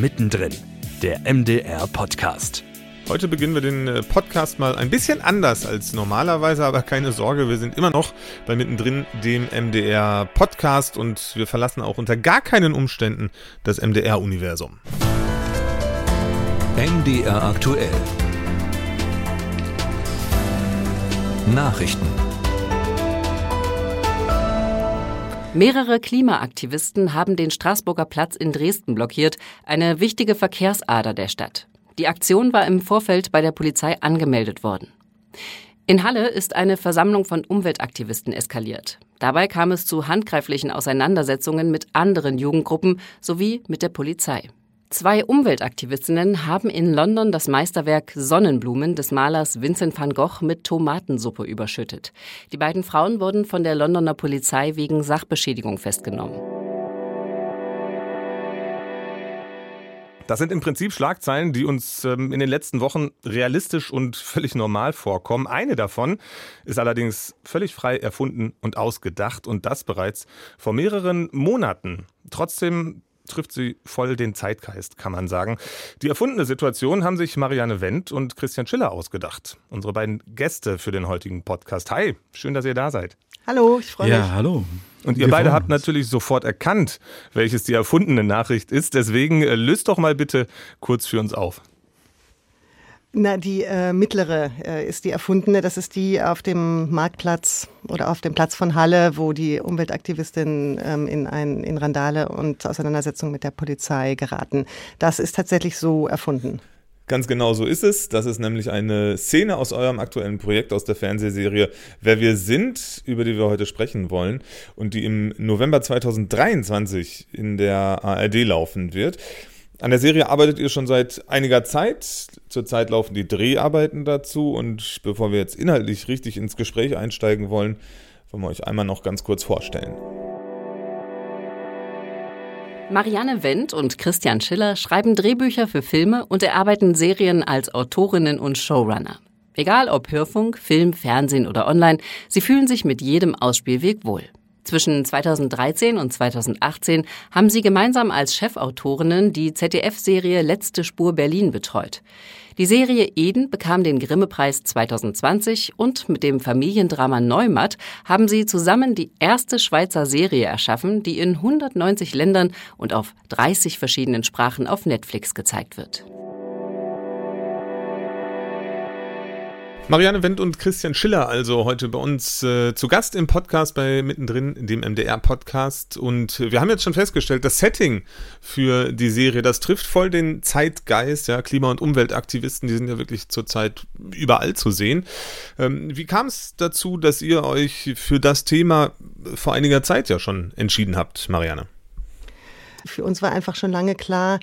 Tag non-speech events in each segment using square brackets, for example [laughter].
Mittendrin, der MDR-Podcast. Heute beginnen wir den äh, Podcast mal ein bisschen anders als normalerweise, aber keine Sorge, wir sind immer noch bei Mittendrin, dem MDR-Podcast und wir verlassen auch unter gar keinen Umständen das MDR-Universum. MDR aktuell. Nachrichten. Mehrere Klimaaktivisten haben den Straßburger Platz in Dresden blockiert, eine wichtige Verkehrsader der Stadt. Die Aktion war im Vorfeld bei der Polizei angemeldet worden. In Halle ist eine Versammlung von Umweltaktivisten eskaliert. Dabei kam es zu handgreiflichen Auseinandersetzungen mit anderen Jugendgruppen sowie mit der Polizei. Zwei Umweltaktivistinnen haben in London das Meisterwerk Sonnenblumen des Malers Vincent van Gogh mit Tomatensuppe überschüttet. Die beiden Frauen wurden von der Londoner Polizei wegen Sachbeschädigung festgenommen. Das sind im Prinzip Schlagzeilen, die uns ähm, in den letzten Wochen realistisch und völlig normal vorkommen. Eine davon ist allerdings völlig frei erfunden und ausgedacht und das bereits vor mehreren Monaten. Trotzdem trifft sie voll den Zeitgeist, kann man sagen. Die erfundene Situation haben sich Marianne Wendt und Christian Schiller ausgedacht. Unsere beiden Gäste für den heutigen Podcast. Hi, schön, dass ihr da seid. Hallo, ich freue mich. Ja, hallo. Und ihr Wir beide habt natürlich sofort erkannt, welches die erfundene Nachricht ist. Deswegen äh, löst doch mal bitte kurz für uns auf. Na, die äh, mittlere äh, ist die erfundene. Das ist die auf dem Marktplatz oder auf dem Platz von Halle, wo die Umweltaktivistinnen ähm, in, ein, in Randale und Auseinandersetzung mit der Polizei geraten. Das ist tatsächlich so erfunden. Ganz genau so ist es. Das ist nämlich eine Szene aus eurem aktuellen Projekt aus der Fernsehserie Wer wir sind, über die wir heute sprechen wollen und die im November 2023 in der ARD laufen wird. An der Serie arbeitet ihr schon seit einiger Zeit. Zurzeit laufen die Dreharbeiten dazu. Und bevor wir jetzt inhaltlich richtig ins Gespräch einsteigen wollen, wollen wir euch einmal noch ganz kurz vorstellen. Marianne Wendt und Christian Schiller schreiben Drehbücher für Filme und erarbeiten Serien als Autorinnen und Showrunner. Egal ob Hörfunk, Film, Fernsehen oder online, sie fühlen sich mit jedem Ausspielweg wohl. Zwischen 2013 und 2018 haben sie gemeinsam als Chefautorinnen die ZDF-Serie Letzte Spur Berlin betreut. Die Serie Eden bekam den Grimme-Preis 2020 und mit dem Familiendrama Neumatt haben sie zusammen die erste Schweizer Serie erschaffen, die in 190 Ländern und auf 30 verschiedenen Sprachen auf Netflix gezeigt wird. Marianne Wendt und Christian Schiller also heute bei uns äh, zu Gast im Podcast bei Mittendrin, dem MDR-Podcast. Und wir haben jetzt schon festgestellt, das Setting für die Serie, das trifft voll den Zeitgeist. Ja, Klima- und Umweltaktivisten, die sind ja wirklich zurzeit überall zu sehen. Ähm, wie kam es dazu, dass ihr euch für das Thema vor einiger Zeit ja schon entschieden habt, Marianne? Für uns war einfach schon lange klar,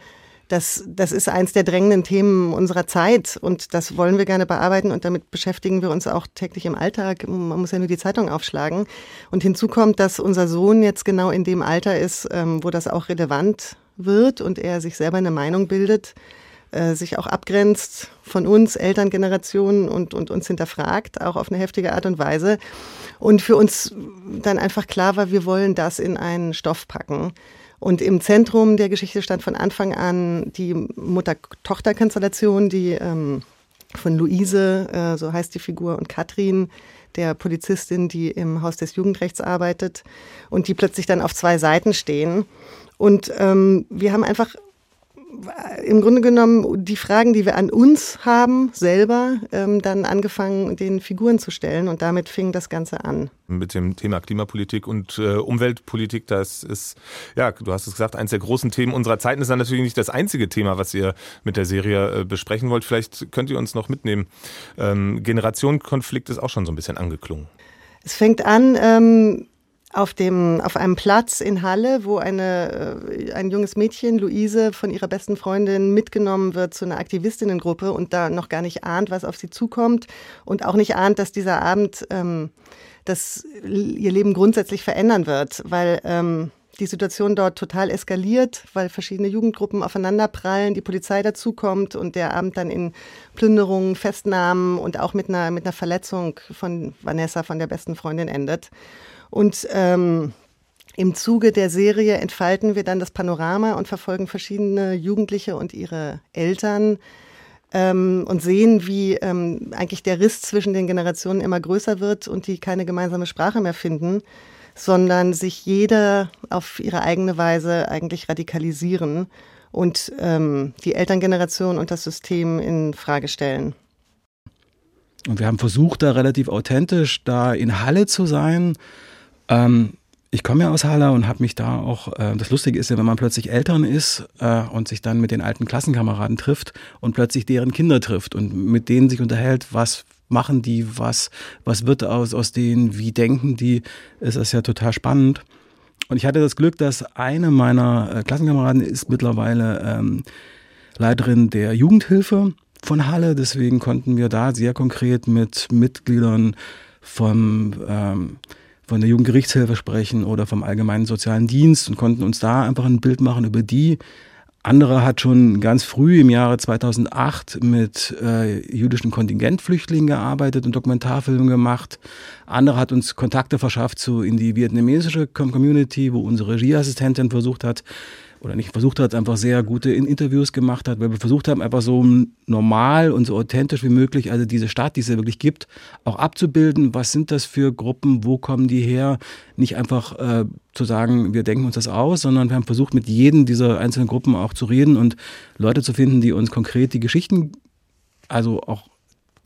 das, das ist eins der drängenden Themen unserer Zeit und das wollen wir gerne bearbeiten und damit beschäftigen wir uns auch täglich im Alltag. Man muss ja nur die Zeitung aufschlagen. Und hinzu kommt, dass unser Sohn jetzt genau in dem Alter ist, ähm, wo das auch relevant wird und er sich selber eine Meinung bildet, äh, sich auch abgrenzt von uns, Elterngenerationen und, und uns hinterfragt, auch auf eine heftige Art und Weise. Und für uns dann einfach klar war, wir wollen das in einen Stoff packen und im Zentrum der Geschichte stand von Anfang an die Mutter-Tochter-Konstellation, die ähm, von Luise, äh, so heißt die Figur, und Katrin, der Polizistin, die im Haus des Jugendrechts arbeitet und die plötzlich dann auf zwei Seiten stehen. Und ähm, wir haben einfach im Grunde genommen die Fragen, die wir an uns haben, selber, ähm, dann angefangen, den Figuren zu stellen und damit fing das Ganze an. Mit dem Thema Klimapolitik und äh, Umweltpolitik, das ist, ja, du hast es gesagt, eines der großen Themen unserer Zeiten ist dann natürlich nicht das einzige Thema, was ihr mit der Serie äh, besprechen wollt. Vielleicht könnt ihr uns noch mitnehmen. Ähm, Generationenkonflikt ist auch schon so ein bisschen angeklungen. Es fängt an, ähm, auf, dem, auf einem Platz in Halle, wo eine, äh, ein junges Mädchen, Luise, von ihrer besten Freundin mitgenommen wird zu einer Aktivistinnengruppe und da noch gar nicht ahnt, was auf sie zukommt und auch nicht ahnt, dass dieser Abend ähm, das, ihr Leben grundsätzlich verändern wird, weil ähm, die Situation dort total eskaliert, weil verschiedene Jugendgruppen aufeinanderprallen, die Polizei dazukommt und der Abend dann in Plünderungen, Festnahmen und auch mit einer, mit einer Verletzung von Vanessa, von der besten Freundin, endet. Und ähm, Im Zuge der Serie entfalten wir dann das Panorama und verfolgen verschiedene Jugendliche und ihre Eltern ähm, und sehen, wie ähm, eigentlich der Riss zwischen den Generationen immer größer wird und die keine gemeinsame Sprache mehr finden, sondern sich jeder auf ihre eigene Weise eigentlich radikalisieren und ähm, die Elterngeneration und das System in Frage stellen. Und wir haben versucht, da relativ authentisch da in Halle zu sein. Ähm, ich komme ja aus Halle und habe mich da auch, äh, das Lustige ist ja, wenn man plötzlich Eltern ist äh, und sich dann mit den alten Klassenkameraden trifft und plötzlich deren Kinder trifft und mit denen sich unterhält, was machen die, was, was wird aus, aus denen, wie denken die, ist das ja total spannend. Und ich hatte das Glück, dass eine meiner äh, Klassenkameraden ist mittlerweile ähm, Leiterin der Jugendhilfe von Halle. Deswegen konnten wir da sehr konkret mit Mitgliedern vom, ähm, von der Jugendgerichtshilfe sprechen oder vom Allgemeinen Sozialen Dienst und konnten uns da einfach ein Bild machen über die. Andere hat schon ganz früh im Jahre 2008 mit äh, jüdischen Kontingentflüchtlingen gearbeitet und Dokumentarfilme gemacht. Andere hat uns Kontakte verschafft zu in die vietnamesische Community, wo unsere Regieassistentin versucht hat, oder nicht versucht hat, einfach sehr gute Interviews gemacht hat, weil wir versucht haben, einfach so normal und so authentisch wie möglich, also diese Stadt, die es ja wirklich gibt, auch abzubilden. Was sind das für Gruppen? Wo kommen die her? Nicht einfach äh, zu sagen, wir denken uns das aus, sondern wir haben versucht, mit jedem dieser einzelnen Gruppen auch zu reden und Leute zu finden, die uns konkret die Geschichten, also auch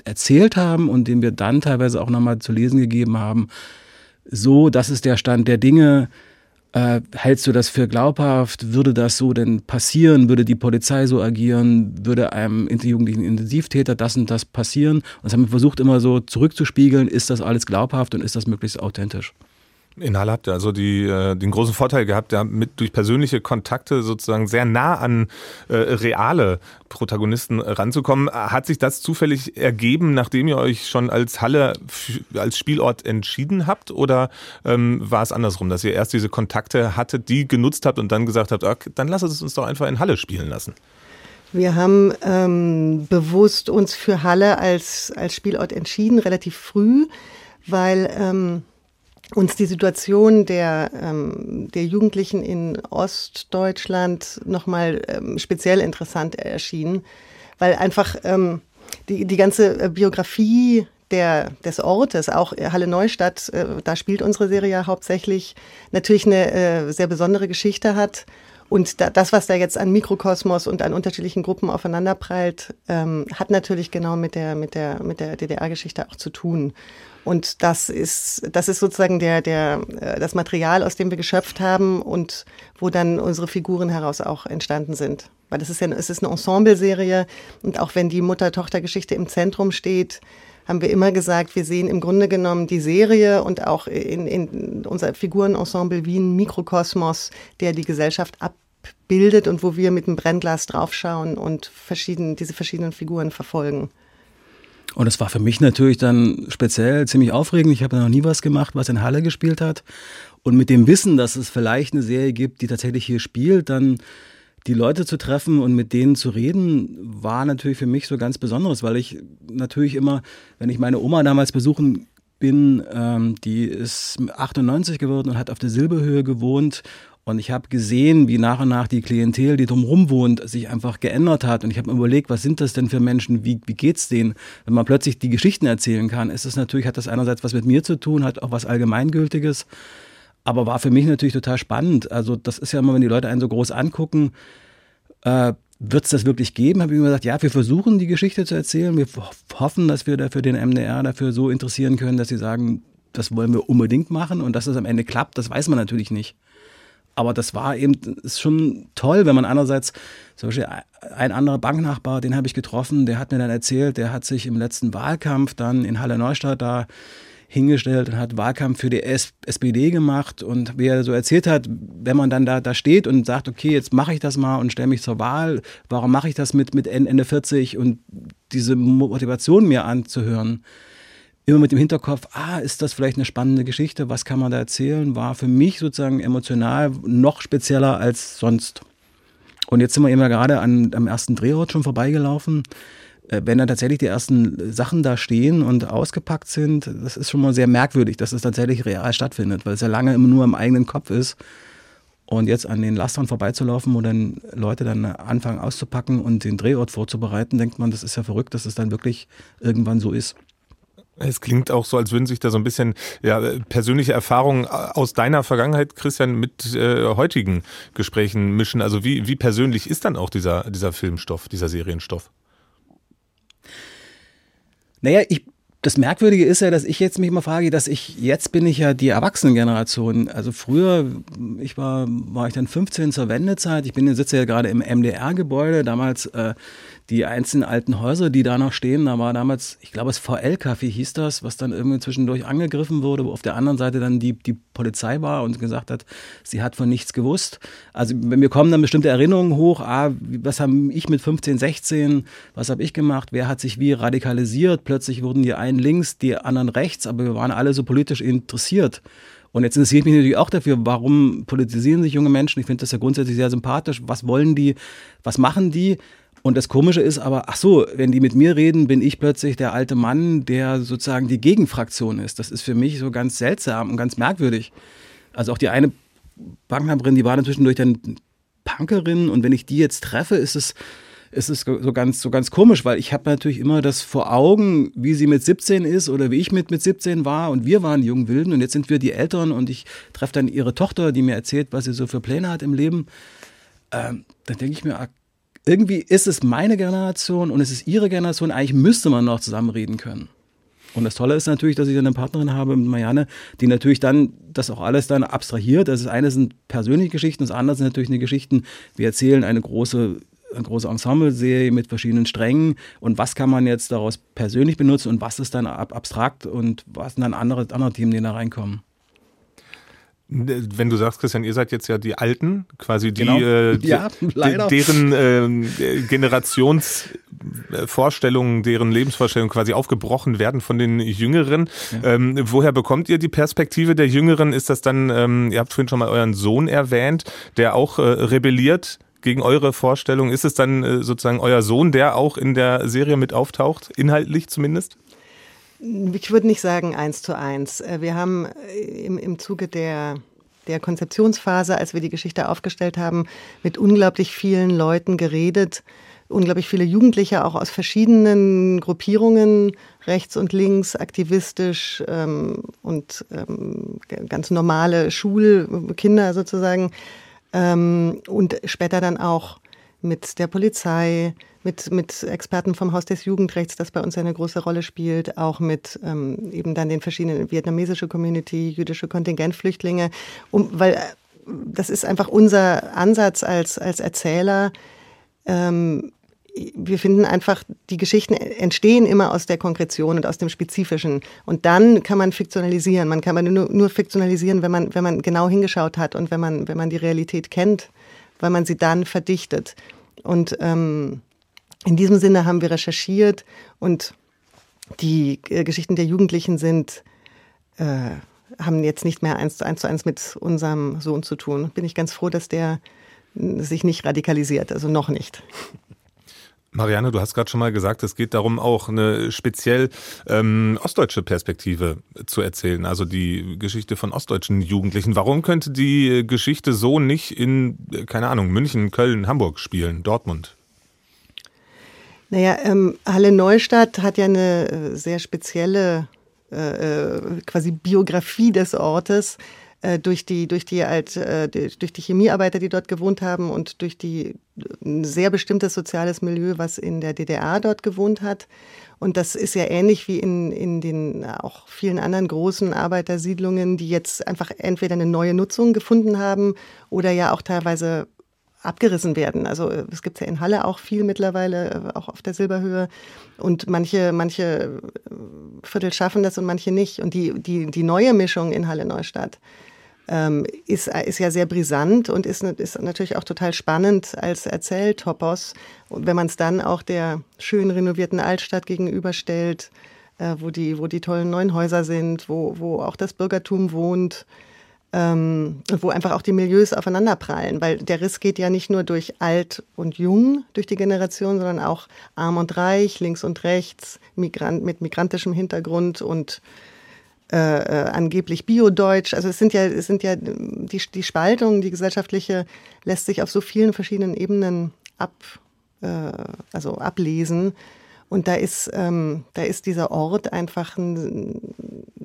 erzählt haben und denen wir dann teilweise auch nochmal zu lesen gegeben haben. So, das ist der Stand der Dinge äh, hältst du das für glaubhaft? Würde das so denn passieren? Würde die Polizei so agieren? Würde einem jugendlichen Intensivtäter das und das passieren? Und das haben wir versucht immer so zurückzuspiegeln. Ist das alles glaubhaft und ist das möglichst authentisch? In Halle habt ihr also die, äh, den großen Vorteil gehabt, ja, mit durch persönliche Kontakte sozusagen sehr nah an äh, reale Protagonisten ranzukommen. Hat sich das zufällig ergeben, nachdem ihr euch schon als Halle als Spielort entschieden habt? Oder ähm, war es andersrum, dass ihr erst diese Kontakte hattet, die genutzt habt und dann gesagt habt, okay, dann lasst es uns doch einfach in Halle spielen lassen? Wir haben ähm, bewusst uns für Halle als, als Spielort entschieden, relativ früh, weil ähm, uns die Situation der, ähm, der Jugendlichen in Ostdeutschland nochmal ähm, speziell interessant erschien, weil einfach ähm, die, die ganze äh, Biografie der, des Ortes, auch Halle Neustadt, äh, da spielt unsere Serie ja hauptsächlich, natürlich eine äh, sehr besondere Geschichte hat. Und da, das, was da jetzt an Mikrokosmos und an unterschiedlichen Gruppen aufeinanderprallt, ähm, hat natürlich genau mit der, mit der, mit der DDR-Geschichte auch zu tun. Und das ist, das ist sozusagen der, der, äh, das Material, aus dem wir geschöpft haben und wo dann unsere Figuren heraus auch entstanden sind. Weil das ist ja, es ist eine Ensemble-Serie und auch wenn die Mutter-Tochter-Geschichte im Zentrum steht, haben wir immer gesagt, wir sehen im Grunde genommen die Serie und auch in, in unser Figurenensemble wie ein Mikrokosmos, der die Gesellschaft abbildet und wo wir mit dem Brennglas draufschauen und verschieden, diese verschiedenen Figuren verfolgen. Und es war für mich natürlich dann speziell ziemlich aufregend. Ich habe noch nie was gemacht, was in Halle gespielt hat. Und mit dem Wissen, dass es vielleicht eine Serie gibt, die tatsächlich hier spielt, dann die Leute zu treffen und mit denen zu reden, war natürlich für mich so ganz Besonderes, weil ich natürlich immer, wenn ich meine Oma damals besuchen bin, ähm, die ist 98 geworden und hat auf der Silberhöhe gewohnt und ich habe gesehen, wie nach und nach die Klientel, die drumherum wohnt, sich einfach geändert hat. Und ich habe mir überlegt, was sind das denn für Menschen? Wie, wie geht's denen? Wenn man plötzlich die Geschichten erzählen kann, ist es natürlich, hat das einerseits was mit mir zu tun, hat auch was Allgemeingültiges. Aber war für mich natürlich total spannend. Also, das ist ja immer, wenn die Leute einen so groß angucken, äh, wird es das wirklich geben? Habe ich immer gesagt, ja, wir versuchen die Geschichte zu erzählen. Wir hoffen, dass wir dafür den MDR dafür so interessieren können, dass sie sagen, das wollen wir unbedingt machen und dass es am Ende klappt, das weiß man natürlich nicht. Aber das war eben, ist schon toll, wenn man einerseits, zum Beispiel ein anderer Banknachbar, den habe ich getroffen, der hat mir dann erzählt, der hat sich im letzten Wahlkampf dann in Halle Neustadt da hingestellt und hat Wahlkampf für die SPD gemacht und wie er so erzählt hat, wenn man dann da, da steht und sagt, okay, jetzt mache ich das mal und stelle mich zur Wahl, warum mache ich das mit, mit Ende 40 und diese Motivation mir anzuhören, immer mit dem Hinterkopf, ah, ist das vielleicht eine spannende Geschichte, was kann man da erzählen, war für mich sozusagen emotional noch spezieller als sonst. Und jetzt sind wir eben gerade an, am ersten Drehort schon vorbeigelaufen. Äh, wenn dann tatsächlich die ersten Sachen da stehen und ausgepackt sind, das ist schon mal sehr merkwürdig, dass es tatsächlich real stattfindet, weil es ja lange immer nur im eigenen Kopf ist. Und jetzt an den Lastern vorbeizulaufen, wo dann Leute dann anfangen auszupacken und den Drehort vorzubereiten, denkt man, das ist ja verrückt, dass es dann wirklich irgendwann so ist. Es klingt auch so, als würden sich da so ein bisschen ja, persönliche Erfahrungen aus deiner Vergangenheit, Christian, mit äh, heutigen Gesprächen mischen. Also wie, wie persönlich ist dann auch dieser, dieser Filmstoff, dieser Serienstoff? Naja, ich das Merkwürdige ist ja, dass ich jetzt mich mal frage, dass ich, jetzt bin ich ja die Erwachsenengeneration. Also früher, ich war, war ich dann 15 zur Wendezeit. Ich bin, sitze ja gerade im MDR-Gebäude. Damals äh, die einzelnen alten Häuser, die da noch stehen, da war damals, ich glaube, das VL-Café hieß das, was dann irgendwie zwischendurch angegriffen wurde, wo auf der anderen Seite dann die, die Polizei war und gesagt hat, sie hat von nichts gewusst. Also mir kommen dann bestimmte Erinnerungen hoch, ah, was habe ich mit 15, 16, was habe ich gemacht, wer hat sich wie radikalisiert, plötzlich wurden die einen links, die anderen rechts, aber wir waren alle so politisch interessiert. Und jetzt interessiert mich natürlich auch dafür, warum politisieren sich junge Menschen? Ich finde das ja grundsätzlich sehr sympathisch. Was wollen die? Was machen die? Und das Komische ist aber, ach so, wenn die mit mir reden, bin ich plötzlich der alte Mann, der sozusagen die Gegenfraktion ist. Das ist für mich so ganz seltsam und ganz merkwürdig. Also auch die eine Banknerin, die war dann zwischendurch dann Punkerin und wenn ich die jetzt treffe, ist es, es so ganz, so ganz komisch, weil ich habe natürlich immer das vor Augen, wie sie mit 17 ist oder wie ich mit, mit 17 war und wir waren jungen Wilden und jetzt sind wir die Eltern und ich treffe dann ihre Tochter, die mir erzählt, was sie so für Pläne hat im Leben. Ähm, dann denke ich mir, ah, irgendwie ist es meine Generation und es ist ihre Generation. Eigentlich müsste man noch zusammen reden können. Und das Tolle ist natürlich, dass ich dann eine Partnerin habe mit Marianne, die natürlich dann das auch alles dann abstrahiert. Das ist eine sind persönliche Geschichten, das andere sind natürlich eine Geschichten. Wir erzählen eine große eine große Ensemble-Serie mit verschiedenen Strängen und was kann man jetzt daraus persönlich benutzen und was ist dann abstrakt und was sind dann andere, andere Themen, die da reinkommen. Wenn du sagst, Christian, ihr seid jetzt ja die Alten, quasi die, genau. äh, [laughs] ja, deren äh, Generationsvorstellungen, deren Lebensvorstellungen quasi aufgebrochen werden von den Jüngeren. Ja. Ähm, woher bekommt ihr die Perspektive der Jüngeren? Ist das dann, ähm, ihr habt vorhin schon mal euren Sohn erwähnt, der auch äh, rebelliert gegen eure Vorstellung? Ist es dann äh, sozusagen euer Sohn, der auch in der Serie mit auftaucht, inhaltlich zumindest? Ich würde nicht sagen eins zu eins. Äh, wir haben äh, im, im Zuge der, der Konzeptionsphase, als wir die Geschichte aufgestellt haben, mit unglaublich vielen Leuten geredet, unglaublich viele Jugendliche auch aus verschiedenen Gruppierungen, rechts und links, aktivistisch ähm, und ähm, ganz normale Schulkinder sozusagen ähm, und später dann auch mit der Polizei, mit, mit Experten vom Haus des Jugendrechts, das bei uns eine große Rolle spielt, auch mit ähm, eben dann den verschiedenen vietnamesische Community, jüdische Kontingentflüchtlinge, um, weil äh, das ist einfach unser Ansatz als, als Erzähler. Ähm, wir finden einfach, die Geschichten entstehen immer aus der Konkretion und aus dem Spezifischen. Und dann kann man fiktionalisieren. Man kann man nur, nur fiktionalisieren, wenn man, wenn man genau hingeschaut hat und wenn man, wenn man die Realität kennt, weil man sie dann verdichtet. Und ähm, in diesem Sinne haben wir recherchiert und die äh, Geschichten der Jugendlichen sind, äh, haben jetzt nicht mehr eins zu eins, zu eins mit unserem Sohn zu tun. Bin ich ganz froh, dass der sich nicht radikalisiert, also noch nicht. [laughs] Marianne, du hast gerade schon mal gesagt, es geht darum, auch eine speziell ähm, ostdeutsche Perspektive zu erzählen, also die Geschichte von ostdeutschen Jugendlichen. Warum könnte die Geschichte so nicht in, keine Ahnung, München, Köln, Hamburg spielen, Dortmund? Naja, ähm, Halle Neustadt hat ja eine äh, sehr spezielle äh, äh, quasi Biografie des Ortes äh, durch die durch die alt, äh, durch die Chemiearbeiter, die dort gewohnt haben und durch die ein sehr bestimmtes soziales Milieu, was in der DDR dort gewohnt hat. Und das ist ja ähnlich wie in, in den auch vielen anderen großen Arbeitersiedlungen, die jetzt einfach entweder eine neue Nutzung gefunden haben oder ja auch teilweise abgerissen werden. Also äh, es gibt ja in Halle auch viel mittlerweile, äh, auch auf der Silberhöhe. Und manche, manche äh, Viertel schaffen das und manche nicht. Und die, die, die neue Mischung in Halle Neustadt ähm, ist, ist ja sehr brisant und ist, ist natürlich auch total spannend als Erzähltopos. Und wenn man es dann auch der schön renovierten Altstadt gegenüberstellt, äh, wo, die, wo die tollen neuen Häuser sind, wo, wo auch das Bürgertum wohnt, ähm, wo einfach auch die Milieus aufeinanderprallen, weil der Riss geht ja nicht nur durch alt und jung, durch die Generation, sondern auch arm und reich, links und rechts, Migrant, mit migrantischem Hintergrund und äh, äh, angeblich Biodeutsch. Also es sind ja, es sind ja die, die Spaltung, die gesellschaftliche, lässt sich auf so vielen verschiedenen Ebenen ab, äh, also ablesen. Und da ist, ähm, da ist dieser Ort einfach ein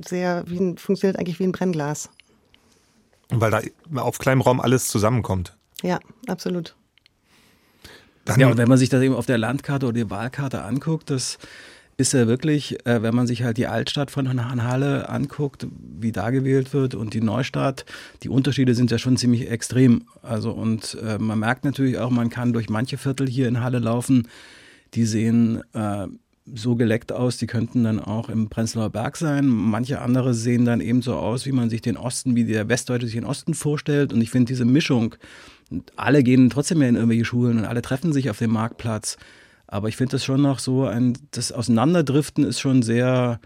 sehr, wie ein, funktioniert eigentlich wie ein Brennglas. Weil da auf kleinem Raum alles zusammenkommt. Ja, absolut. Dann ja, und wenn man sich das eben auf der Landkarte oder die Wahlkarte anguckt, das ist ja wirklich, äh, wenn man sich halt die Altstadt von Halle anguckt, wie da gewählt wird und die Neustadt, die Unterschiede sind ja schon ziemlich extrem. Also und äh, man merkt natürlich auch, man kann durch manche Viertel hier in Halle laufen, die sehen äh, so geleckt aus, die könnten dann auch im Prenzlauer Berg sein. Manche andere sehen dann eben so aus, wie man sich den Osten, wie der Westdeutsche sich den Osten vorstellt. Und ich finde diese Mischung, alle gehen trotzdem mehr in irgendwelche Schulen und alle treffen sich auf dem Marktplatz. Aber ich finde das schon noch so ein, das Auseinanderdriften ist schon sehr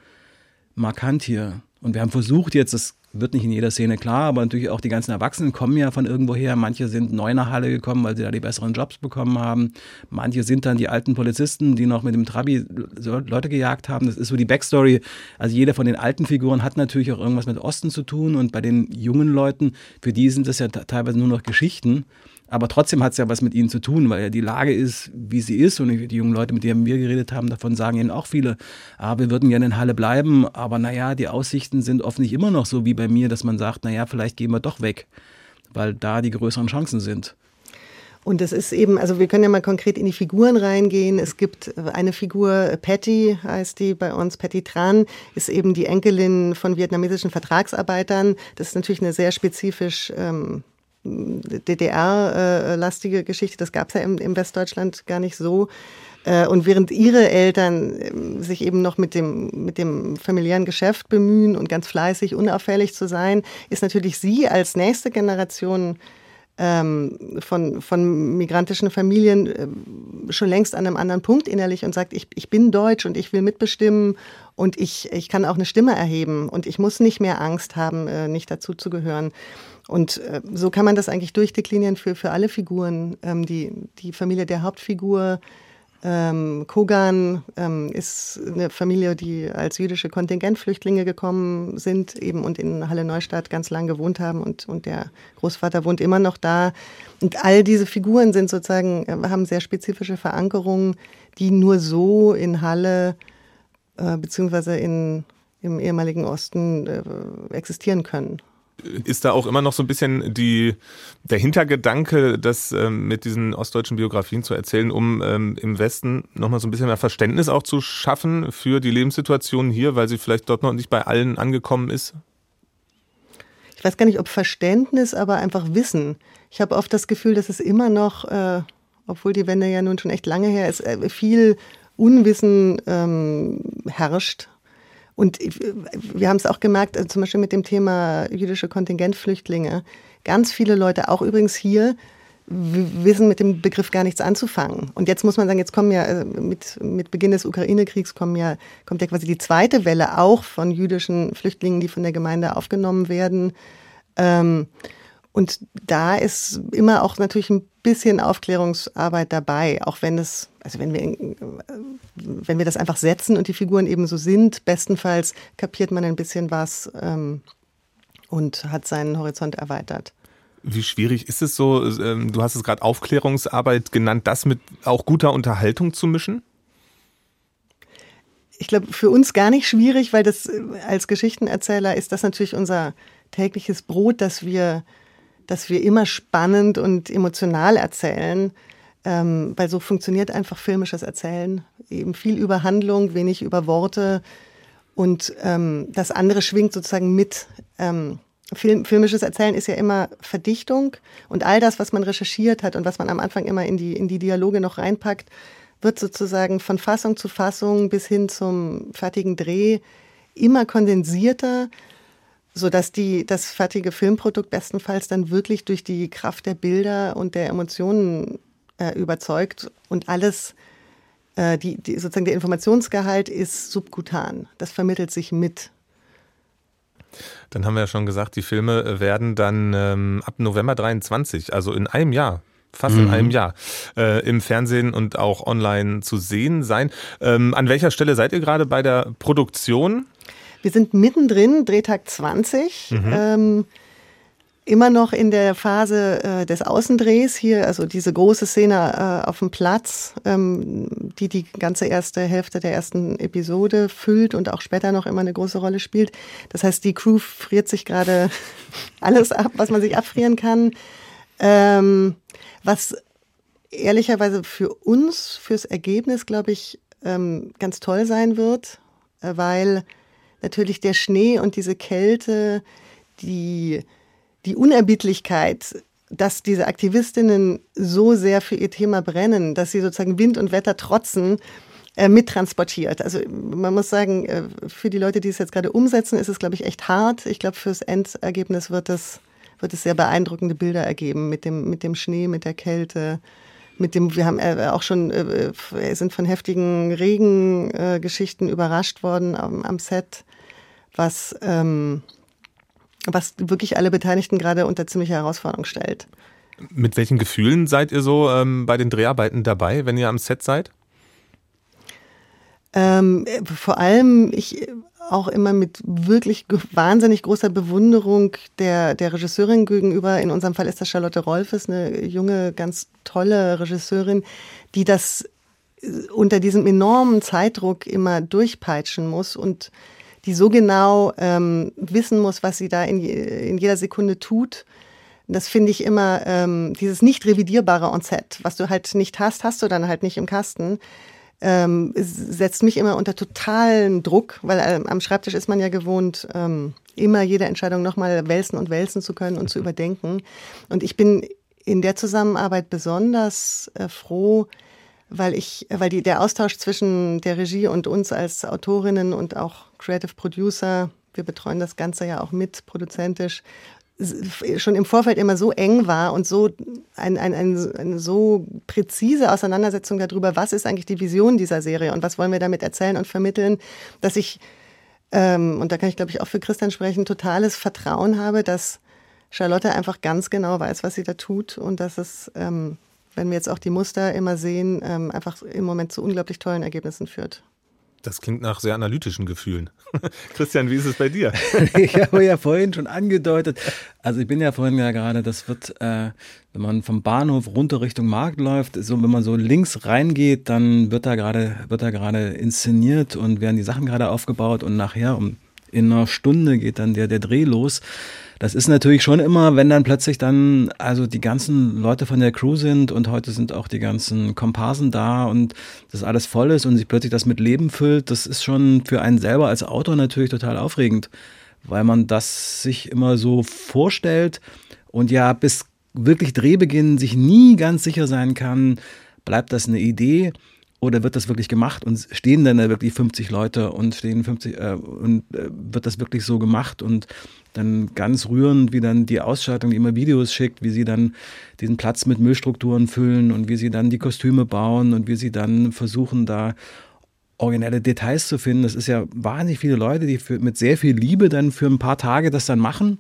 markant hier. Und wir haben versucht jetzt, das wird nicht in jeder Szene klar, aber natürlich auch die ganzen Erwachsenen kommen ja von irgendwoher. Manche sind neu nach Halle gekommen, weil sie da die besseren Jobs bekommen haben. Manche sind dann die alten Polizisten, die noch mit dem Trabi Leute gejagt haben. Das ist so die Backstory. Also jeder von den alten Figuren hat natürlich auch irgendwas mit Osten zu tun und bei den jungen Leuten, für die sind das ja teilweise nur noch Geschichten. Aber trotzdem hat es ja was mit ihnen zu tun, weil ja die Lage ist, wie sie ist. Und die jungen Leute, mit denen wir geredet haben, davon sagen ihnen auch viele, ah, wir würden gerne in Halle bleiben, aber naja, die Aussichten sind oft nicht immer noch so wie bei mir, dass man sagt, naja, vielleicht gehen wir doch weg, weil da die größeren Chancen sind. Und das ist eben, also wir können ja mal konkret in die Figuren reingehen. Es gibt eine Figur, Patty heißt die bei uns, Patty Tran, ist eben die Enkelin von vietnamesischen Vertragsarbeitern. Das ist natürlich eine sehr spezifisch ähm, DDR-lastige Geschichte. Das gab es ja im, im, Westdeutschland gar nicht so. Äh, und während ihre Eltern ähm, sich eben noch mit dem, mit dem familiären Geschäft bemühen und ganz fleißig, unauffällig zu sein, ist natürlich sie als nächste Generation ähm, von, von migrantischen Familien äh, schon längst an einem anderen Punkt innerlich und sagt, ich, ich bin deutsch und ich will mitbestimmen und ich, ich kann auch eine Stimme erheben und ich muss nicht mehr Angst haben, äh, nicht dazu zu gehören. Und äh, so kann man das eigentlich durchdeklinieren für, für alle Figuren. Ähm, die, die Familie der Hauptfigur ähm, Kogan ähm, ist eine Familie, die als jüdische Kontingentflüchtlinge gekommen sind eben und in Halle Neustadt ganz lang gewohnt haben und, und der Großvater wohnt immer noch da. Und all diese Figuren sind sozusagen, äh, haben sehr spezifische Verankerungen, die nur so in Halle äh, beziehungsweise in, im ehemaligen Osten äh, existieren können ist da auch immer noch so ein bisschen die, der Hintergedanke, das ähm, mit diesen ostdeutschen Biografien zu erzählen, um ähm, im Westen nochmal so ein bisschen mehr Verständnis auch zu schaffen für die Lebenssituation hier, weil sie vielleicht dort noch nicht bei allen angekommen ist? Ich weiß gar nicht, ob Verständnis, aber einfach Wissen. Ich habe oft das Gefühl, dass es immer noch, äh, obwohl die Wende ja nun schon echt lange her ist, äh, viel Unwissen ähm, herrscht und wir haben es auch gemerkt, also zum Beispiel mit dem Thema jüdische Kontingentflüchtlinge. Ganz viele Leute, auch übrigens hier, wissen mit dem Begriff gar nichts anzufangen. Und jetzt muss man sagen, jetzt kommen ja äh, mit, mit Beginn des Ukraine-Kriegs kommen ja, kommt ja quasi die zweite Welle auch von jüdischen Flüchtlingen, die von der Gemeinde aufgenommen werden. Ähm, und da ist immer auch natürlich ein bisschen Aufklärungsarbeit dabei, auch wenn es, also wenn wir, wenn wir das einfach setzen und die Figuren eben so sind, bestenfalls kapiert man ein bisschen was ähm, und hat seinen Horizont erweitert. Wie schwierig ist es so, ähm, du hast es gerade Aufklärungsarbeit genannt, das mit auch guter Unterhaltung zu mischen? Ich glaube, für uns gar nicht schwierig, weil das äh, als Geschichtenerzähler ist das natürlich unser tägliches Brot, dass wir dass wir immer spannend und emotional erzählen, ähm, weil so funktioniert einfach filmisches Erzählen. Eben viel über Handlung, wenig über Worte und ähm, das andere schwingt sozusagen mit. Ähm, Film, filmisches Erzählen ist ja immer Verdichtung und all das, was man recherchiert hat und was man am Anfang immer in die, in die Dialoge noch reinpackt, wird sozusagen von Fassung zu Fassung bis hin zum fertigen Dreh immer kondensierter so dass die, das fertige Filmprodukt bestenfalls dann wirklich durch die Kraft der Bilder und der Emotionen äh, überzeugt und alles, äh, die, die, sozusagen der Informationsgehalt ist subkutan. Das vermittelt sich mit. Dann haben wir ja schon gesagt, die Filme werden dann ähm, ab November 23, also in einem Jahr, fast mhm. in einem Jahr, äh, im Fernsehen und auch online zu sehen sein. Ähm, an welcher Stelle seid ihr gerade bei der Produktion? Wir sind mittendrin, Drehtag 20. Mhm. Ähm, immer noch in der Phase äh, des Außendrehs hier, also diese große Szene äh, auf dem Platz, ähm, die die ganze erste Hälfte der ersten Episode füllt und auch später noch immer eine große Rolle spielt. Das heißt, die Crew friert sich gerade [laughs] alles ab, was man sich abfrieren kann. Ähm, was ehrlicherweise für uns, fürs Ergebnis, glaube ich, ähm, ganz toll sein wird, äh, weil natürlich der Schnee und diese Kälte, die die Unerbittlichkeit, dass diese Aktivistinnen so sehr für ihr Thema brennen, dass sie sozusagen Wind und Wetter trotzen, äh, mittransportiert. Also man muss sagen, äh, für die Leute, die es jetzt gerade umsetzen, ist es, glaube ich, echt hart. Ich glaube, fürs Endergebnis wird es, wird es sehr beeindruckende Bilder ergeben mit dem, mit dem Schnee, mit der Kälte. Mit dem, wir haben äh, auch schon, äh, sind von heftigen Regengeschichten überrascht worden am, am Set, was ähm, was wirklich alle Beteiligten gerade unter ziemliche Herausforderung stellt. Mit welchen Gefühlen seid ihr so ähm, bei den Dreharbeiten dabei, wenn ihr am Set seid? Ähm, vor allem ich auch immer mit wirklich wahnsinnig großer Bewunderung der, der Regisseurin gegenüber. In unserem Fall ist das Charlotte Rolfes, eine junge, ganz tolle Regisseurin, die das äh, unter diesem enormen Zeitdruck immer durchpeitschen muss und die so genau ähm, wissen muss, was sie da in, in jeder Sekunde tut. Das finde ich immer, ähm, dieses nicht revidierbare On-Set, was du halt nicht hast, hast du dann halt nicht im Kasten. Ähm, setzt mich immer unter totalen Druck, weil ähm, am Schreibtisch ist man ja gewohnt, ähm, immer jede Entscheidung nochmal wälzen und wälzen zu können und zu überdenken. Und ich bin in der Zusammenarbeit besonders äh, froh, weil ich, weil die, der Austausch zwischen der Regie und uns als Autorinnen und auch Creative Producer, wir betreuen das Ganze ja auch mit produzentisch, schon im Vorfeld immer so eng war und so ein, ein, ein, eine so präzise Auseinandersetzung darüber, was ist eigentlich die Vision dieser Serie und was wollen wir damit erzählen und vermitteln, dass ich, ähm, und da kann ich glaube ich auch für Christian sprechen, totales Vertrauen habe, dass Charlotte einfach ganz genau weiß, was sie da tut und dass es ähm, wenn wir jetzt auch die Muster immer sehen, ähm, einfach im Moment zu unglaublich tollen Ergebnissen führt. Das klingt nach sehr analytischen Gefühlen. [laughs] Christian, wie ist es bei dir? [laughs] ich habe ja vorhin schon angedeutet. Also ich bin ja vorhin ja gerade, das wird, äh, wenn man vom Bahnhof runter Richtung Markt läuft, so wenn man so links reingeht, dann wird da gerade, wird da gerade inszeniert und werden die Sachen gerade aufgebaut und nachher um in einer Stunde geht dann der, der Dreh los. Das ist natürlich schon immer, wenn dann plötzlich dann also die ganzen Leute von der Crew sind und heute sind auch die ganzen Komparsen da und das alles voll ist und sich plötzlich das mit Leben füllt, das ist schon für einen selber als Autor natürlich total aufregend, weil man das sich immer so vorstellt und ja bis wirklich Drehbeginn sich nie ganz sicher sein kann, bleibt das eine Idee oder wird das wirklich gemacht und stehen dann da wirklich 50 Leute und stehen 50 äh, und äh, wird das wirklich so gemacht und dann ganz rührend, wie dann die Ausstattung, die immer Videos schickt, wie sie dann diesen Platz mit Müllstrukturen füllen und wie sie dann die Kostüme bauen und wie sie dann versuchen, da originelle Details zu finden. Das ist ja wahnsinnig viele Leute, die für, mit sehr viel Liebe dann für ein paar Tage das dann machen.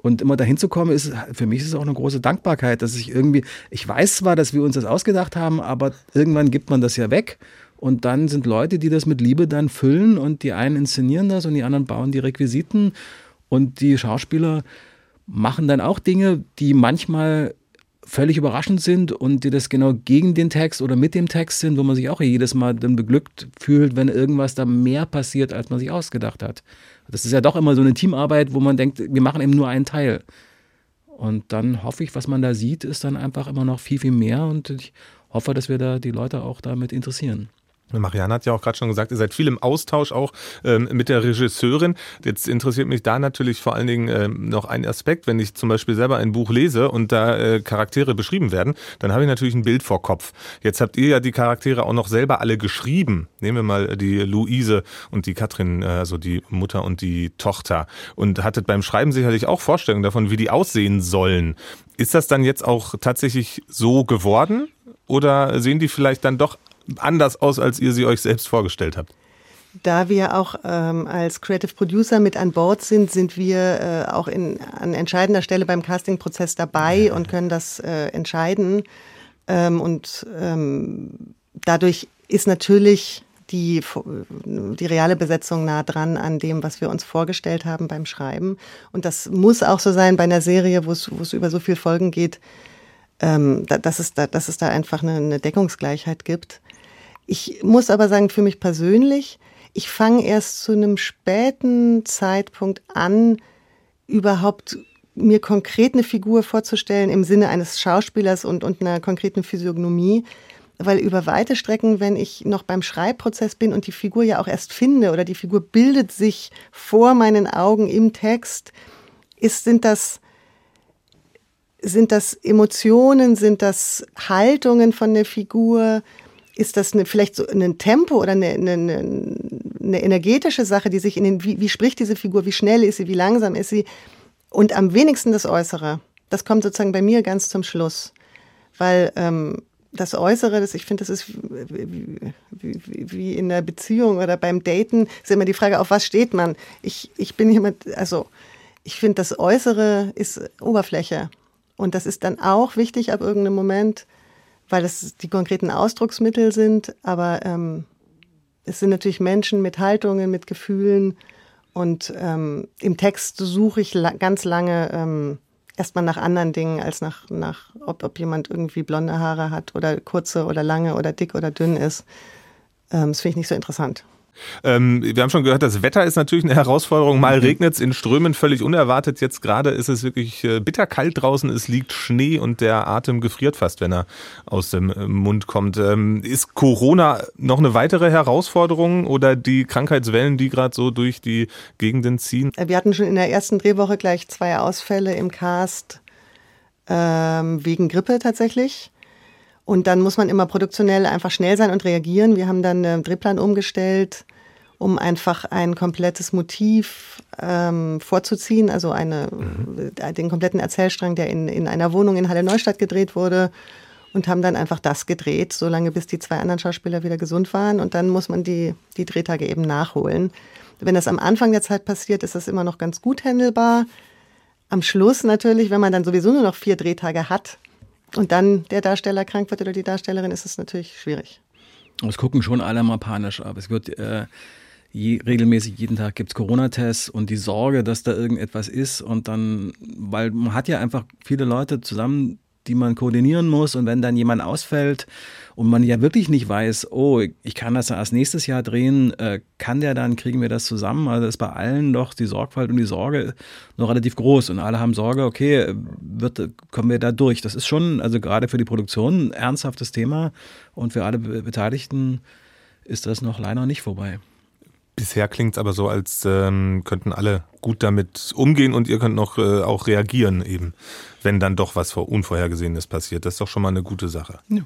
Und immer dahin zu kommen, ist für mich ist es auch eine große Dankbarkeit, dass ich irgendwie, ich weiß zwar, dass wir uns das ausgedacht haben, aber irgendwann gibt man das ja weg. Und dann sind Leute, die das mit Liebe dann füllen und die einen inszenieren das und die anderen bauen die Requisiten. Und die Schauspieler machen dann auch Dinge, die manchmal völlig überraschend sind und die das genau gegen den Text oder mit dem Text sind, wo man sich auch jedes Mal dann beglückt fühlt, wenn irgendwas da mehr passiert, als man sich ausgedacht hat. Das ist ja doch immer so eine Teamarbeit, wo man denkt, wir machen eben nur einen Teil. Und dann hoffe ich, was man da sieht, ist dann einfach immer noch viel, viel mehr und ich hoffe, dass wir da die Leute auch damit interessieren. Marianne hat ja auch gerade schon gesagt, ihr seid viel im Austausch auch ähm, mit der Regisseurin. Jetzt interessiert mich da natürlich vor allen Dingen ähm, noch ein Aspekt. Wenn ich zum Beispiel selber ein Buch lese und da äh, Charaktere beschrieben werden, dann habe ich natürlich ein Bild vor Kopf. Jetzt habt ihr ja die Charaktere auch noch selber alle geschrieben. Nehmen wir mal die Luise und die Katrin, äh, also die Mutter und die Tochter. Und hattet beim Schreiben sicherlich auch Vorstellungen davon, wie die aussehen sollen. Ist das dann jetzt auch tatsächlich so geworden? Oder sehen die vielleicht dann doch anders aus, als ihr sie euch selbst vorgestellt habt? Da wir auch ähm, als Creative Producer mit an Bord sind, sind wir äh, auch in, an entscheidender Stelle beim Castingprozess dabei und können das äh, entscheiden. Ähm, und ähm, dadurch ist natürlich die, die reale Besetzung nah dran an dem, was wir uns vorgestellt haben beim Schreiben. Und das muss auch so sein bei einer Serie, wo es, wo es über so viele Folgen geht, ähm, da, dass, es da, dass es da einfach eine, eine Deckungsgleichheit gibt. Ich muss aber sagen, für mich persönlich, ich fange erst zu einem späten Zeitpunkt an, überhaupt mir konkret eine Figur vorzustellen im Sinne eines Schauspielers und, und einer konkreten Physiognomie. Weil über weite Strecken, wenn ich noch beim Schreibprozess bin und die Figur ja auch erst finde oder die Figur bildet sich vor meinen Augen im Text, ist, sind das sind das Emotionen, sind das Haltungen von der Figur, ist das eine, vielleicht so ein Tempo oder eine, eine, eine energetische Sache, die sich in den, wie, wie spricht diese Figur, wie schnell ist sie, wie langsam ist sie und am wenigsten das Äußere. Das kommt sozusagen bei mir ganz zum Schluss, weil ähm, das Äußere, das, ich finde, das ist wie, wie, wie, in der Beziehung oder beim Daten, ist immer die Frage, auf was steht man? Ich, ich bin jemand, also ich finde, das Äußere ist Oberfläche. Und das ist dann auch wichtig ab irgendeinem Moment, weil das die konkreten Ausdrucksmittel sind, aber ähm, es sind natürlich Menschen mit Haltungen, mit Gefühlen. Und ähm, im Text suche ich la ganz lange ähm, erstmal nach anderen Dingen, als nach, nach ob, ob jemand irgendwie blonde Haare hat oder kurze oder lange oder dick oder dünn ist. Ähm, das finde ich nicht so interessant. Ähm, wir haben schon gehört, das Wetter ist natürlich eine [laughs] Herausforderung. Mal mhm. regnet es in Strömen völlig unerwartet. Jetzt gerade ist es wirklich äh, bitterkalt draußen. Es liegt Schnee und der Atem gefriert fast, wenn er aus dem äh, Mund kommt. Ähm, ist Corona noch eine weitere Herausforderung oder die Krankheitswellen, die gerade so durch die Gegenden ziehen? Wir hatten schon in der ersten Drehwoche gleich zwei Ausfälle im Cast ähm, wegen Grippe tatsächlich. Und dann muss man immer produktionell einfach schnell sein und reagieren. Wir haben dann einen Drehplan umgestellt, um einfach ein komplettes Motiv ähm, vorzuziehen, also eine, mhm. den kompletten Erzählstrang, der in, in einer Wohnung in Halle Neustadt gedreht wurde. Und haben dann einfach das gedreht, solange bis die zwei anderen Schauspieler wieder gesund waren. Und dann muss man die, die Drehtage eben nachholen. Wenn das am Anfang der Zeit passiert, ist das immer noch ganz gut handelbar. Am Schluss natürlich, wenn man dann sowieso nur noch vier Drehtage hat, und dann der Darsteller krank wird oder die Darstellerin, ist es natürlich schwierig. Es gucken schon alle mal panisch ab. Es wird äh, je, regelmäßig jeden Tag gibt es Corona-Tests und die Sorge, dass da irgendetwas ist und dann, weil man hat ja einfach viele Leute zusammen, die man koordinieren muss. Und wenn dann jemand ausfällt und man ja wirklich nicht weiß, oh, ich kann das erst nächstes Jahr drehen, äh, kann der dann, kriegen wir das zusammen? Also ist bei allen doch die Sorgfalt und die Sorge noch relativ groß. Und alle haben Sorge, okay, wird, kommen wir da durch? Das ist schon, also gerade für die Produktion, ein ernsthaftes Thema. Und für alle Beteiligten ist das noch leider nicht vorbei. Bisher klingt es aber so, als ähm, könnten alle gut damit umgehen und ihr könnt noch äh, auch reagieren eben, wenn dann doch was Unvorhergesehenes passiert. Das ist doch schon mal eine gute Sache. Ja.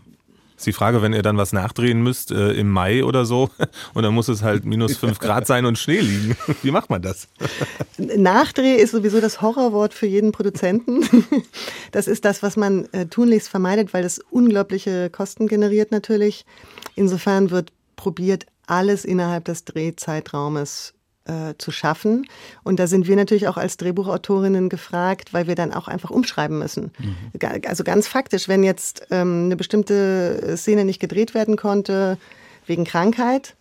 Ist die Frage, wenn ihr dann was nachdrehen müsst äh, im Mai oder so [laughs] und dann muss es halt minus fünf Grad sein und Schnee liegen. [laughs] Wie macht man das? [laughs] Nachdreh ist sowieso das Horrorwort für jeden Produzenten. Das ist das, was man äh, tunlichst vermeidet, weil das unglaubliche Kosten generiert natürlich. Insofern wird probiert, alles innerhalb des Drehzeitraumes äh, zu schaffen. Und da sind wir natürlich auch als Drehbuchautorinnen gefragt, weil wir dann auch einfach umschreiben müssen. Mhm. Also ganz faktisch, wenn jetzt ähm, eine bestimmte Szene nicht gedreht werden konnte wegen Krankheit,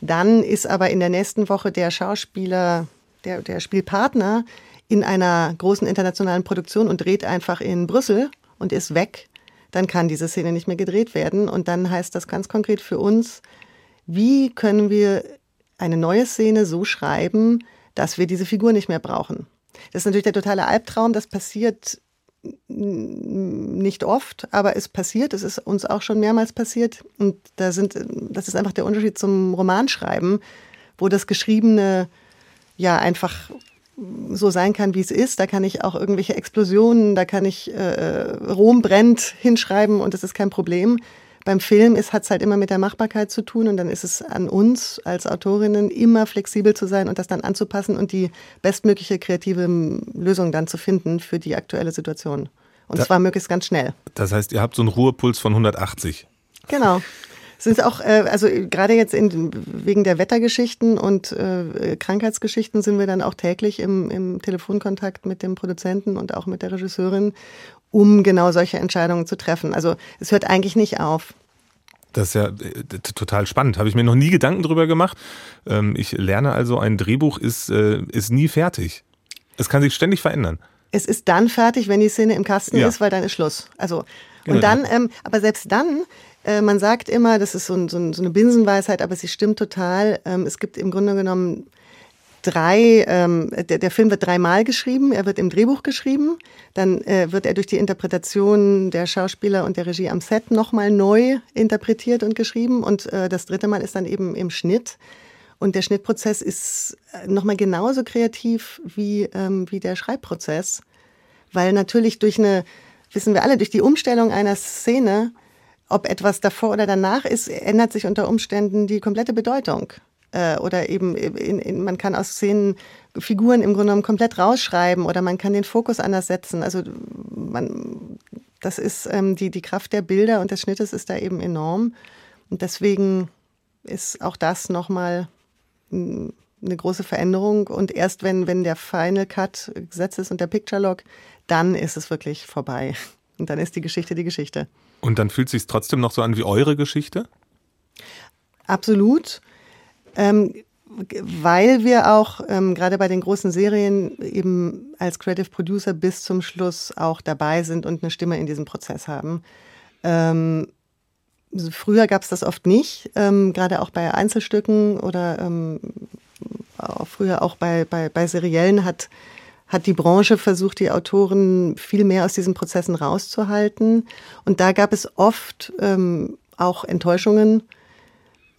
dann ist aber in der nächsten Woche der Schauspieler, der, der Spielpartner in einer großen internationalen Produktion und dreht einfach in Brüssel und ist weg, dann kann diese Szene nicht mehr gedreht werden. Und dann heißt das ganz konkret für uns, wie können wir eine neue Szene so schreiben, dass wir diese Figur nicht mehr brauchen. Das ist natürlich der totale Albtraum, das passiert nicht oft, aber es passiert, es ist uns auch schon mehrmals passiert und da sind, das ist einfach der Unterschied zum Romanschreiben, wo das Geschriebene ja einfach so sein kann, wie es ist. Da kann ich auch irgendwelche Explosionen, da kann ich äh, Rom brennt hinschreiben und das ist kein Problem. Beim Film hat es halt immer mit der Machbarkeit zu tun und dann ist es an uns als Autorinnen immer flexibel zu sein und das dann anzupassen und die bestmögliche kreative Lösung dann zu finden für die aktuelle Situation. Und da, zwar möglichst ganz schnell. Das heißt, ihr habt so einen Ruhepuls von 180. Genau. sind auch, äh, also gerade jetzt in, wegen der Wettergeschichten und äh, Krankheitsgeschichten sind wir dann auch täglich im, im Telefonkontakt mit dem Produzenten und auch mit der Regisseurin, um genau solche Entscheidungen zu treffen. Also es hört eigentlich nicht auf. Das ist ja äh, total spannend. Habe ich mir noch nie Gedanken drüber gemacht. Ähm, ich lerne also, ein Drehbuch ist, äh, ist nie fertig. Es kann sich ständig verändern. Es ist dann fertig, wenn die Szene im Kasten ja. ist, weil dann ist Schluss. Also und genau. dann, ähm, aber selbst dann, äh, man sagt immer, das ist so, ein, so, ein, so, eine Binsenweisheit, aber sie stimmt total. Ähm, es gibt im Grunde genommen drei, ähm, der, der Film wird dreimal geschrieben, er wird im Drehbuch geschrieben, dann äh, wird er durch die Interpretation der Schauspieler und der Regie am Set nochmal neu interpretiert und geschrieben und äh, das dritte Mal ist dann eben im Schnitt. Und der Schnittprozess ist äh, nochmal genauso kreativ wie, ähm, wie der Schreibprozess, weil natürlich durch eine, wissen wir alle, durch die Umstellung einer Szene, ob etwas davor oder danach ist, ändert sich unter Umständen die komplette Bedeutung. Äh, oder eben, in, in, man kann aus Szenen Figuren im Grunde genommen komplett rausschreiben oder man kann den Fokus anders setzen. Also man, das ist ähm, die, die Kraft der Bilder und des Schnittes ist da eben enorm. Und deswegen ist auch das nochmal eine große Veränderung und erst wenn, wenn der Final Cut gesetzt ist und der Picture Log, dann ist es wirklich vorbei. Und dann ist die Geschichte die Geschichte. Und dann fühlt es sich trotzdem noch so an wie eure Geschichte? Absolut. Ähm, weil wir auch ähm, gerade bei den großen Serien eben als Creative Producer bis zum Schluss auch dabei sind und eine Stimme in diesem Prozess haben. Ähm, Früher gab es das oft nicht, ähm, gerade auch bei Einzelstücken oder ähm, auch früher auch bei, bei, bei Seriellen hat, hat die Branche versucht, die Autoren viel mehr aus diesen Prozessen rauszuhalten. Und da gab es oft ähm, auch Enttäuschungen,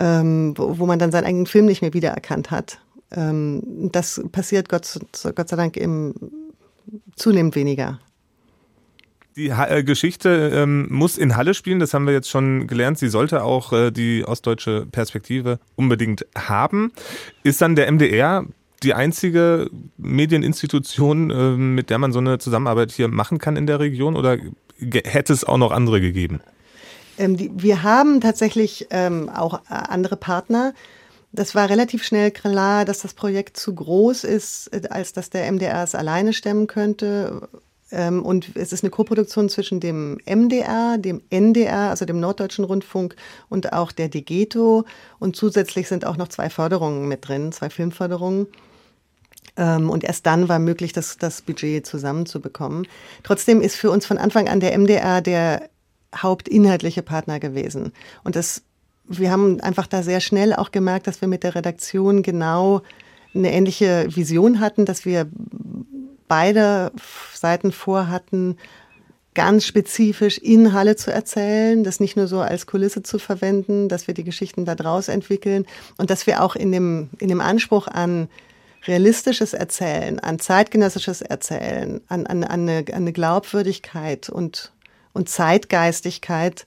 ähm, wo, wo man dann seinen eigenen Film nicht mehr wiedererkannt hat. Ähm, das passiert Gott, Gott sei Dank im, zunehmend weniger. Die äh, Geschichte ähm, muss in Halle spielen, das haben wir jetzt schon gelernt. Sie sollte auch äh, die ostdeutsche Perspektive unbedingt haben. Ist dann der MDR die einzige Medieninstitution, äh, mit der man so eine Zusammenarbeit hier machen kann in der Region oder hätte es auch noch andere gegeben? Ähm, die, wir haben tatsächlich ähm, auch äh, andere Partner. Das war relativ schnell klar, dass das Projekt zu groß ist, äh, als dass der MDR es alleine stemmen könnte. Ähm, und es ist eine Koproduktion zwischen dem MDR, dem NDR, also dem Norddeutschen Rundfunk und auch der DGETO. Und zusätzlich sind auch noch zwei Förderungen mit drin, zwei Filmförderungen. Ähm, und erst dann war möglich, das, das Budget zusammenzubekommen. Trotzdem ist für uns von Anfang an der MDR der hauptinhaltliche Partner gewesen. Und das, wir haben einfach da sehr schnell auch gemerkt, dass wir mit der Redaktion genau eine ähnliche Vision hatten, dass wir beide Seiten vorhatten, ganz spezifisch in Halle zu erzählen, das nicht nur so als Kulisse zu verwenden, dass wir die Geschichten da draus entwickeln und dass wir auch in dem, in dem Anspruch an realistisches Erzählen, an zeitgenössisches Erzählen, an, an, an, eine, an eine Glaubwürdigkeit und, und Zeitgeistigkeit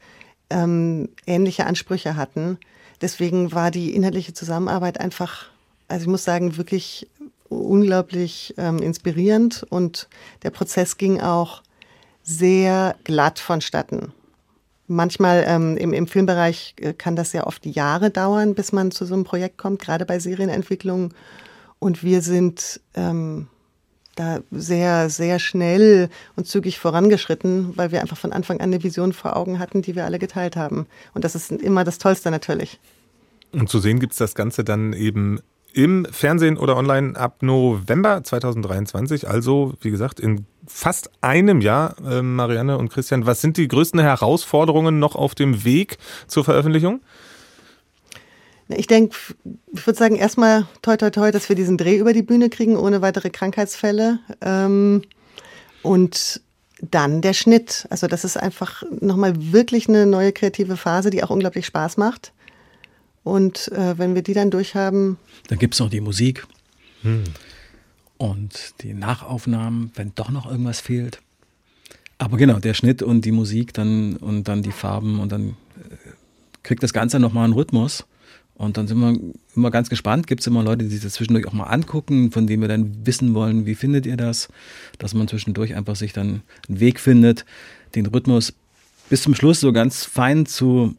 ähm, ähnliche Ansprüche hatten. Deswegen war die inhaltliche Zusammenarbeit einfach, also ich muss sagen, wirklich unglaublich ähm, inspirierend und der Prozess ging auch sehr glatt vonstatten. Manchmal ähm, im, im Filmbereich äh, kann das ja oft Jahre dauern, bis man zu so einem Projekt kommt, gerade bei Serienentwicklungen. Und wir sind ähm, da sehr, sehr schnell und zügig vorangeschritten, weil wir einfach von Anfang an eine Vision vor Augen hatten, die wir alle geteilt haben. Und das ist immer das Tollste natürlich. Und zu sehen gibt es das Ganze dann eben im Fernsehen oder online ab November 2023. Also, wie gesagt, in fast einem Jahr, äh, Marianne und Christian. Was sind die größten Herausforderungen noch auf dem Weg zur Veröffentlichung? Ich denke, ich würde sagen, erstmal toi toi toi, dass wir diesen Dreh über die Bühne kriegen, ohne weitere Krankheitsfälle. Ähm, und dann der Schnitt. Also das ist einfach nochmal wirklich eine neue kreative Phase, die auch unglaublich Spaß macht. Und äh, wenn wir die dann durchhaben. Dann gibt es noch die Musik hm. und die Nachaufnahmen, wenn doch noch irgendwas fehlt. Aber genau, der Schnitt und die Musik dann und dann die Farben und dann äh, kriegt das Ganze nochmal einen Rhythmus. Und dann sind wir immer ganz gespannt. Gibt es immer Leute, die sich das zwischendurch auch mal angucken, von denen wir dann wissen wollen, wie findet ihr das? Dass man zwischendurch einfach sich dann einen Weg findet, den Rhythmus bis zum Schluss so ganz fein zu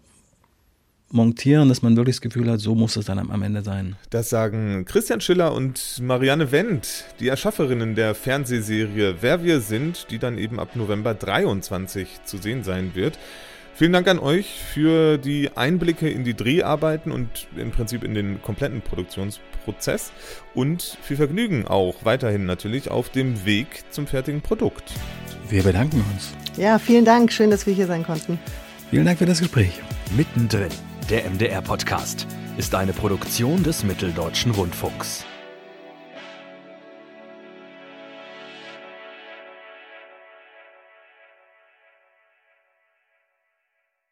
montieren, dass man wirklich das Gefühl hat, so muss es dann am Ende sein. Das sagen Christian Schiller und Marianne Wendt, die Erschafferinnen der Fernsehserie Wer wir sind, die dann eben ab November 23 zu sehen sein wird. Vielen Dank an euch für die Einblicke in die Dreharbeiten und im Prinzip in den kompletten Produktionsprozess und viel Vergnügen auch weiterhin natürlich auf dem Weg zum fertigen Produkt. Wir bedanken uns. Ja, vielen Dank. Schön, dass wir hier sein konnten. Vielen Dank für das Gespräch. Mittendrin, der MDR-Podcast, ist eine Produktion des Mitteldeutschen Rundfunks.